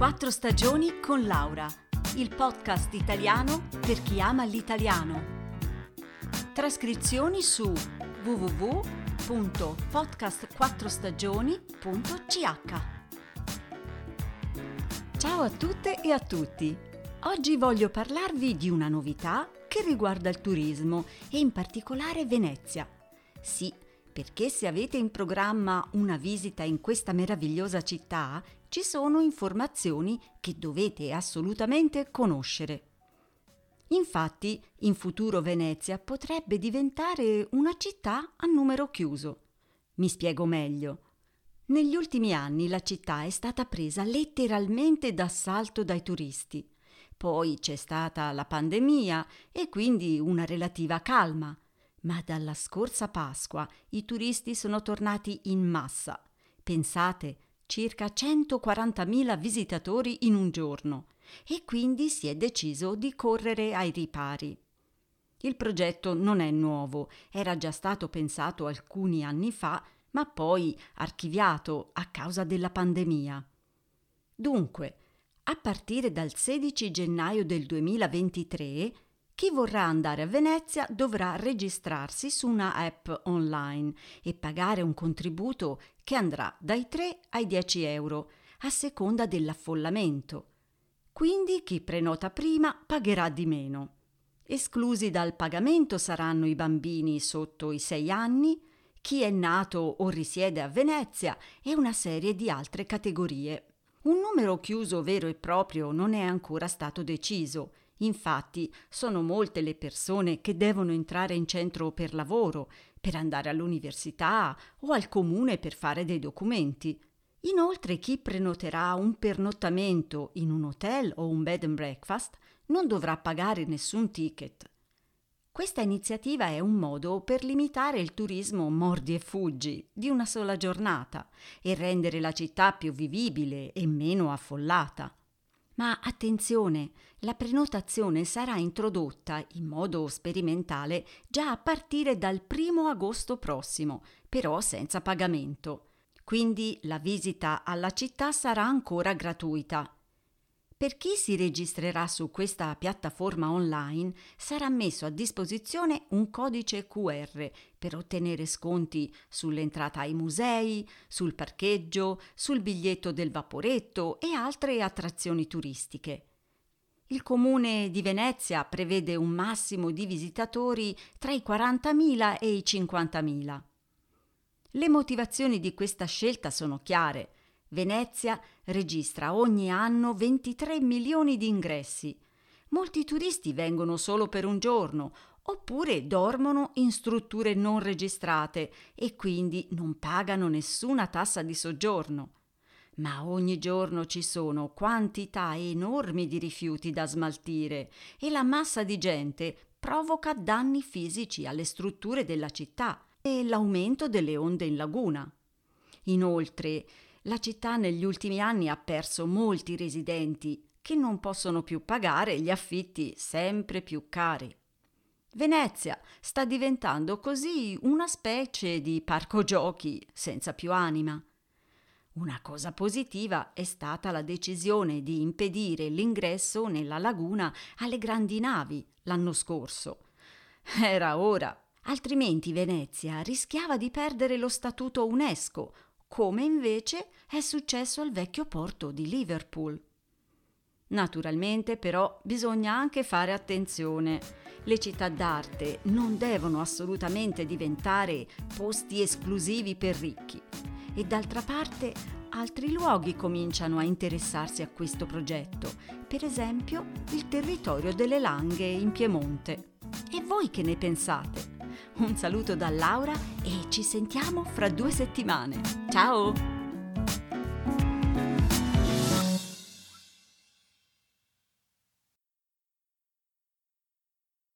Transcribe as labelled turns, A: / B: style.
A: Quattro stagioni con Laura, il podcast italiano per chi ama l'italiano. Trascrizioni su www.podcastquattrostagioni.ch Ciao a tutte e a tutti. Oggi voglio parlarvi di una novità che riguarda il turismo e in particolare Venezia. Sì, perché se avete in programma una visita in questa meravigliosa città, ci sono informazioni che dovete assolutamente conoscere. Infatti, in futuro Venezia potrebbe diventare una città a numero chiuso. Mi spiego meglio. Negli ultimi anni la città è stata presa letteralmente d'assalto dai turisti. Poi c'è stata la pandemia e quindi una relativa calma, ma dalla scorsa Pasqua i turisti sono tornati in massa. Pensate, circa 140.000 visitatori in un giorno e quindi si è deciso di correre ai ripari. Il progetto non è nuovo, era già stato pensato alcuni anni fa, ma poi archiviato a causa della pandemia. Dunque, a partire dal 16 gennaio del 2023 chi vorrà andare a Venezia dovrà registrarsi su una app online e pagare un contributo che andrà dai 3 ai 10 euro a seconda dell'affollamento. Quindi chi prenota prima pagherà di meno. Esclusi dal pagamento saranno i bambini sotto i 6 anni, chi è nato o risiede a Venezia e una serie di altre categorie. Un numero chiuso vero e proprio non è ancora stato deciso Infatti sono molte le persone che devono entrare in centro per lavoro, per andare all'università o al comune per fare dei documenti. Inoltre chi prenoterà un pernottamento in un hotel o un bed and breakfast non dovrà pagare nessun ticket. Questa iniziativa è un modo per limitare il turismo mordi e fuggi di una sola giornata e rendere la città più vivibile e meno affollata. Ma attenzione, la prenotazione sarà introdotta in modo sperimentale già a partire dal 1 agosto prossimo, però senza pagamento. Quindi la visita alla città sarà ancora gratuita. Per chi si registrerà su questa piattaforma online sarà messo a disposizione un codice QR per ottenere sconti sull'entrata ai musei, sul parcheggio, sul biglietto del vaporetto e altre attrazioni turistiche. Il comune di Venezia prevede un massimo di visitatori tra i 40.000 e i 50.000. Le motivazioni di questa scelta sono chiare. Venezia registra ogni anno 23 milioni di ingressi. Molti turisti vengono solo per un giorno oppure dormono in strutture non registrate e quindi non pagano nessuna tassa di soggiorno. Ma ogni giorno ci sono quantità enormi di rifiuti da smaltire e la massa di gente provoca danni fisici alle strutture della città e l'aumento delle onde in laguna. Inoltre, la città negli ultimi anni ha perso molti residenti che non possono più pagare gli affitti sempre più cari. Venezia sta diventando così una specie di parco giochi senza più anima. Una cosa positiva è stata la decisione di impedire l'ingresso nella laguna alle grandi navi l'anno scorso. Era ora, altrimenti Venezia rischiava di perdere lo statuto UNESCO, come invece è successo al vecchio porto di Liverpool. Naturalmente però bisogna anche fare attenzione. Le città d'arte non devono assolutamente diventare posti esclusivi per ricchi. E d'altra parte altri luoghi cominciano a interessarsi a questo progetto, per esempio il territorio delle Langhe in Piemonte. E voi che ne pensate? Un saluto da Laura e ci sentiamo fra due settimane. Ciao!